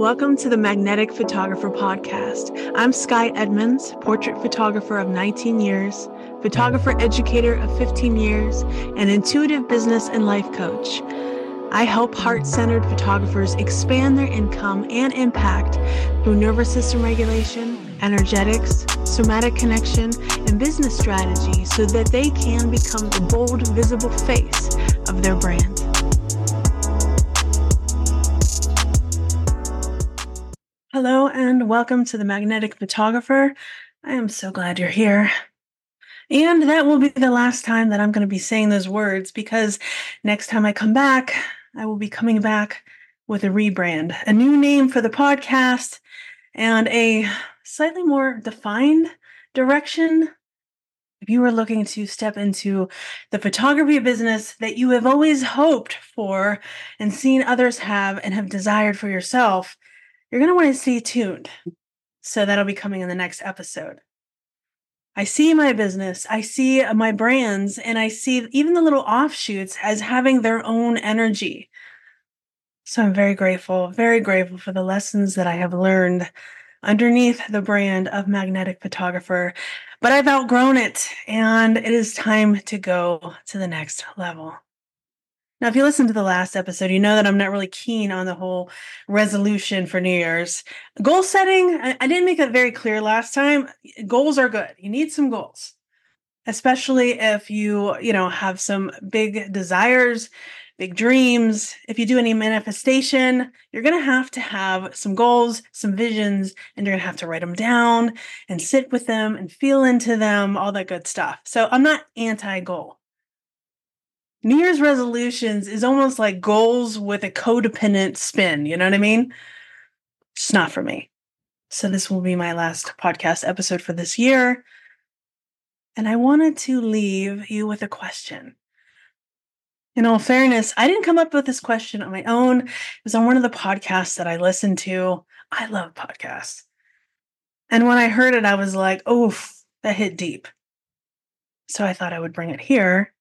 Welcome to the Magnetic Photographer Podcast. I'm Skye Edmonds, portrait photographer of 19 years, photographer educator of 15 years, and intuitive business and life coach. I help heart centered photographers expand their income and impact through nervous system regulation, energetics, somatic connection, and business strategy so that they can become the bold, visible face of their brand. Hello, and welcome to the Magnetic Photographer. I am so glad you're here. And that will be the last time that I'm going to be saying those words because next time I come back, I will be coming back with a rebrand, a new name for the podcast, and a slightly more defined direction. If you are looking to step into the photography business that you have always hoped for and seen others have and have desired for yourself, you're going to want to stay tuned. So that'll be coming in the next episode. I see my business, I see uh, my brands, and I see even the little offshoots as having their own energy. So I'm very grateful, very grateful for the lessons that I have learned underneath the brand of Magnetic Photographer. But I've outgrown it, and it is time to go to the next level. Now, if you listen to the last episode, you know that I'm not really keen on the whole resolution for New Year's. Goal setting, I, didn't make that very clear last time. Goals are good. You need some goals, especially if you, you know, have some big desires, big dreams. If you do any manifestation, you're going to have to have some goals, some visions, and you're going to have to write them down and sit with them and feel into them, all that good stuff. So I'm not anti goal. New Year's resolutions is almost like goals with a codependent spin. You know what I mean? It's not for me. So, this will be my last podcast episode for this year. And I wanted to leave you with a question. In all fairness, I didn't come up with this question on my own. It was on one of the podcasts that I listened to. I love podcasts. And when I heard it, I was like, oh, that hit deep. So I thought I would bring it here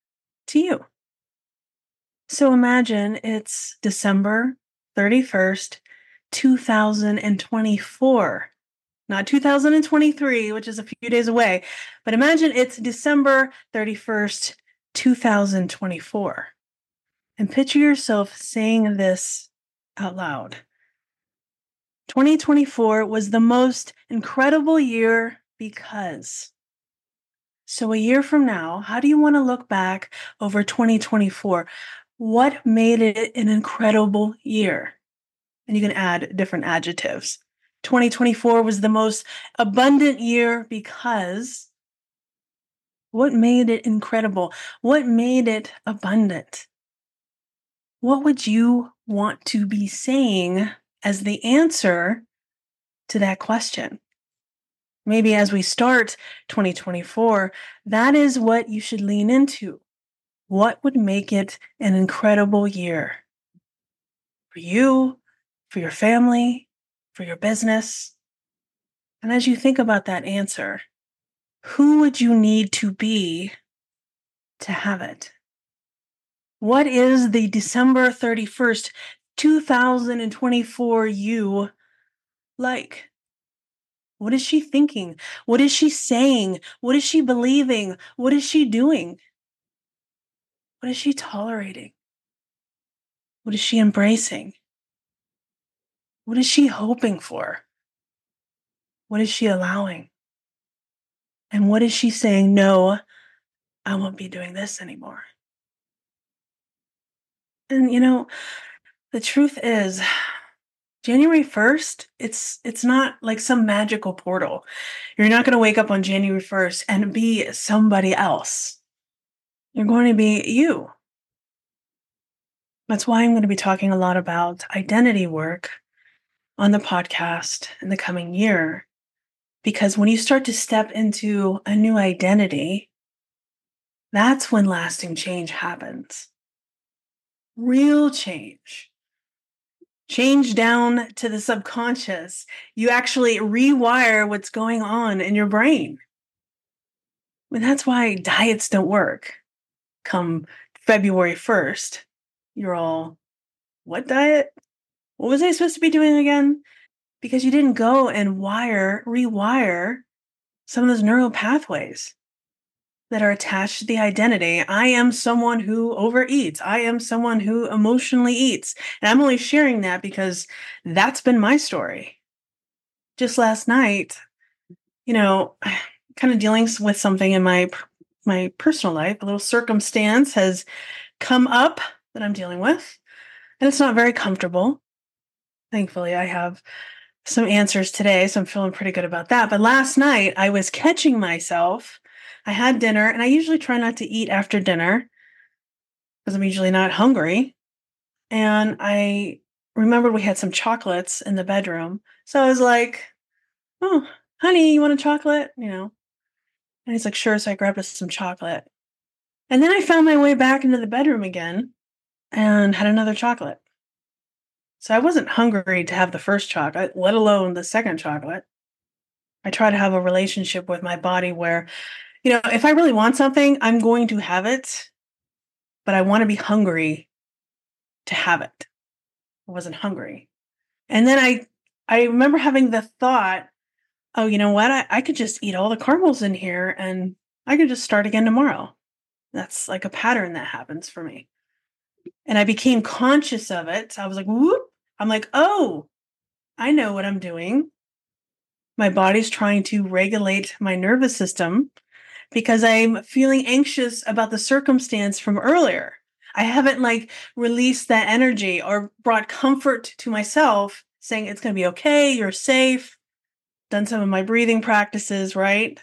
to you. So imagine it's December 31st, 2024. Not 2023, which is a few days away, but imagine it's December 31st, 2024. And picture yourself saying this out loud. 2024 was the most incredible year because. So, a year from now, how do you want to look back over 2024? What made it an incredible year? And you can add different adjectives. 2024 was the most abundant year because what made it incredible? What made it abundant? What would you want to be saying as the answer to that question? Maybe as we start 2024, that is what you should lean into what would make it an incredible year for you, for your family, for your business? And as you think about that answer, who would you need to be to have it? What is the December 31st, 2024 you like? What is she thinking? What is she saying? What is she believing? What is she doing? What is she tolerating? What is she embracing? What is she hoping for? What is she allowing? And what is she saying? No, I won't be doing this anymore. And you know, the truth is, January 1st, it's it's not like some magical portal. You're not going to wake up on January 1st and be somebody else. You're going to be you. That's why I'm going to be talking a lot about identity work on the podcast in the coming year. Because when you start to step into a new identity, that's when lasting change happens. Real change. Change down to the subconscious. You actually rewire what's going on in your brain. And that's why diets don't work come February 1st, you're all, what diet? What was I supposed to be doing again? Because you didn't go and wire, rewire some of those neural pathways that are attached to the identity. I am someone who overeats. I am someone who emotionally eats. And I'm only sharing that because that's been my story. Just last night, you know, kind of dealing with something in my my personal life, a little circumstance has come up that I'm dealing with, and it's not very comfortable. Thankfully, I have some answers today, so I'm feeling pretty good about that. But last night, I was catching myself. I had dinner, and I usually try not to eat after dinner because I'm usually not hungry. And I remembered we had some chocolates in the bedroom. So I was like, oh, honey, you want a chocolate? You know. And he's like, sure. So I grabbed us some chocolate. And then I found my way back into the bedroom again and had another chocolate. So I wasn't hungry to have the first chocolate, let alone the second chocolate. I try to have a relationship with my body where, you know, if I really want something, I'm going to have it, but I want to be hungry to have it. I wasn't hungry. And then I I remember having the thought, oh, you know what? I, I could just eat all the caramels in here and I could just start again tomorrow. That's like a pattern that happens for me. And I became conscious of it. I was like, whoop. I'm like, oh, I know what I'm doing. My body's trying to regulate my nervous system because I'm feeling anxious about the circumstance from earlier. I haven't like released that energy or brought comfort to myself saying it's going to be okay, you're safe, done some of my breathing practices, right?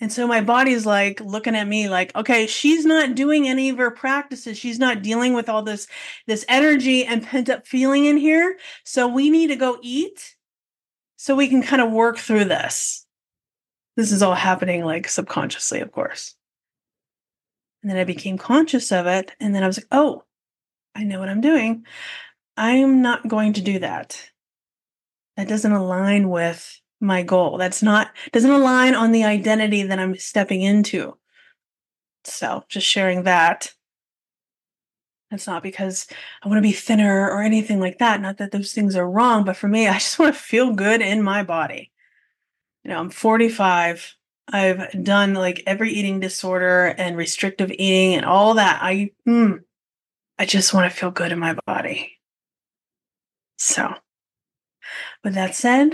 And so my body's like looking at me like, okay, she's not doing any of her practices. She's not dealing with all this this energy and pent up feeling in here. So we need to go eat so we can kind of work through this. This is all happening like subconsciously, of course. And then I became conscious of it and then I was like, "Oh, I know what I'm doing. I'm not going to do that. That doesn't align with my goal. That's not doesn't align on the identity that I'm stepping into. So, just sharing that. It's not because I want to be thinner or anything like that. Not that those things are wrong, but for me, I just want to feel good in my body. You know, I'm 45. I've done like every eating disorder and restrictive eating and all that. I mm, I just want to feel good in my body. So, with that said,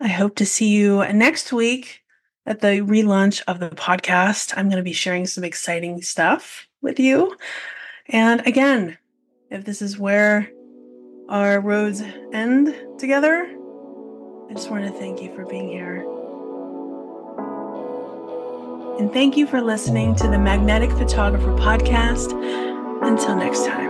I hope to see you next week at the relaunch of the podcast. I'm going to be sharing some exciting stuff with you. And again, if this is where our roads end together, I just want to thank you for being here. And thank you for listening to the Magnetic Photographer Podcast. Until next time.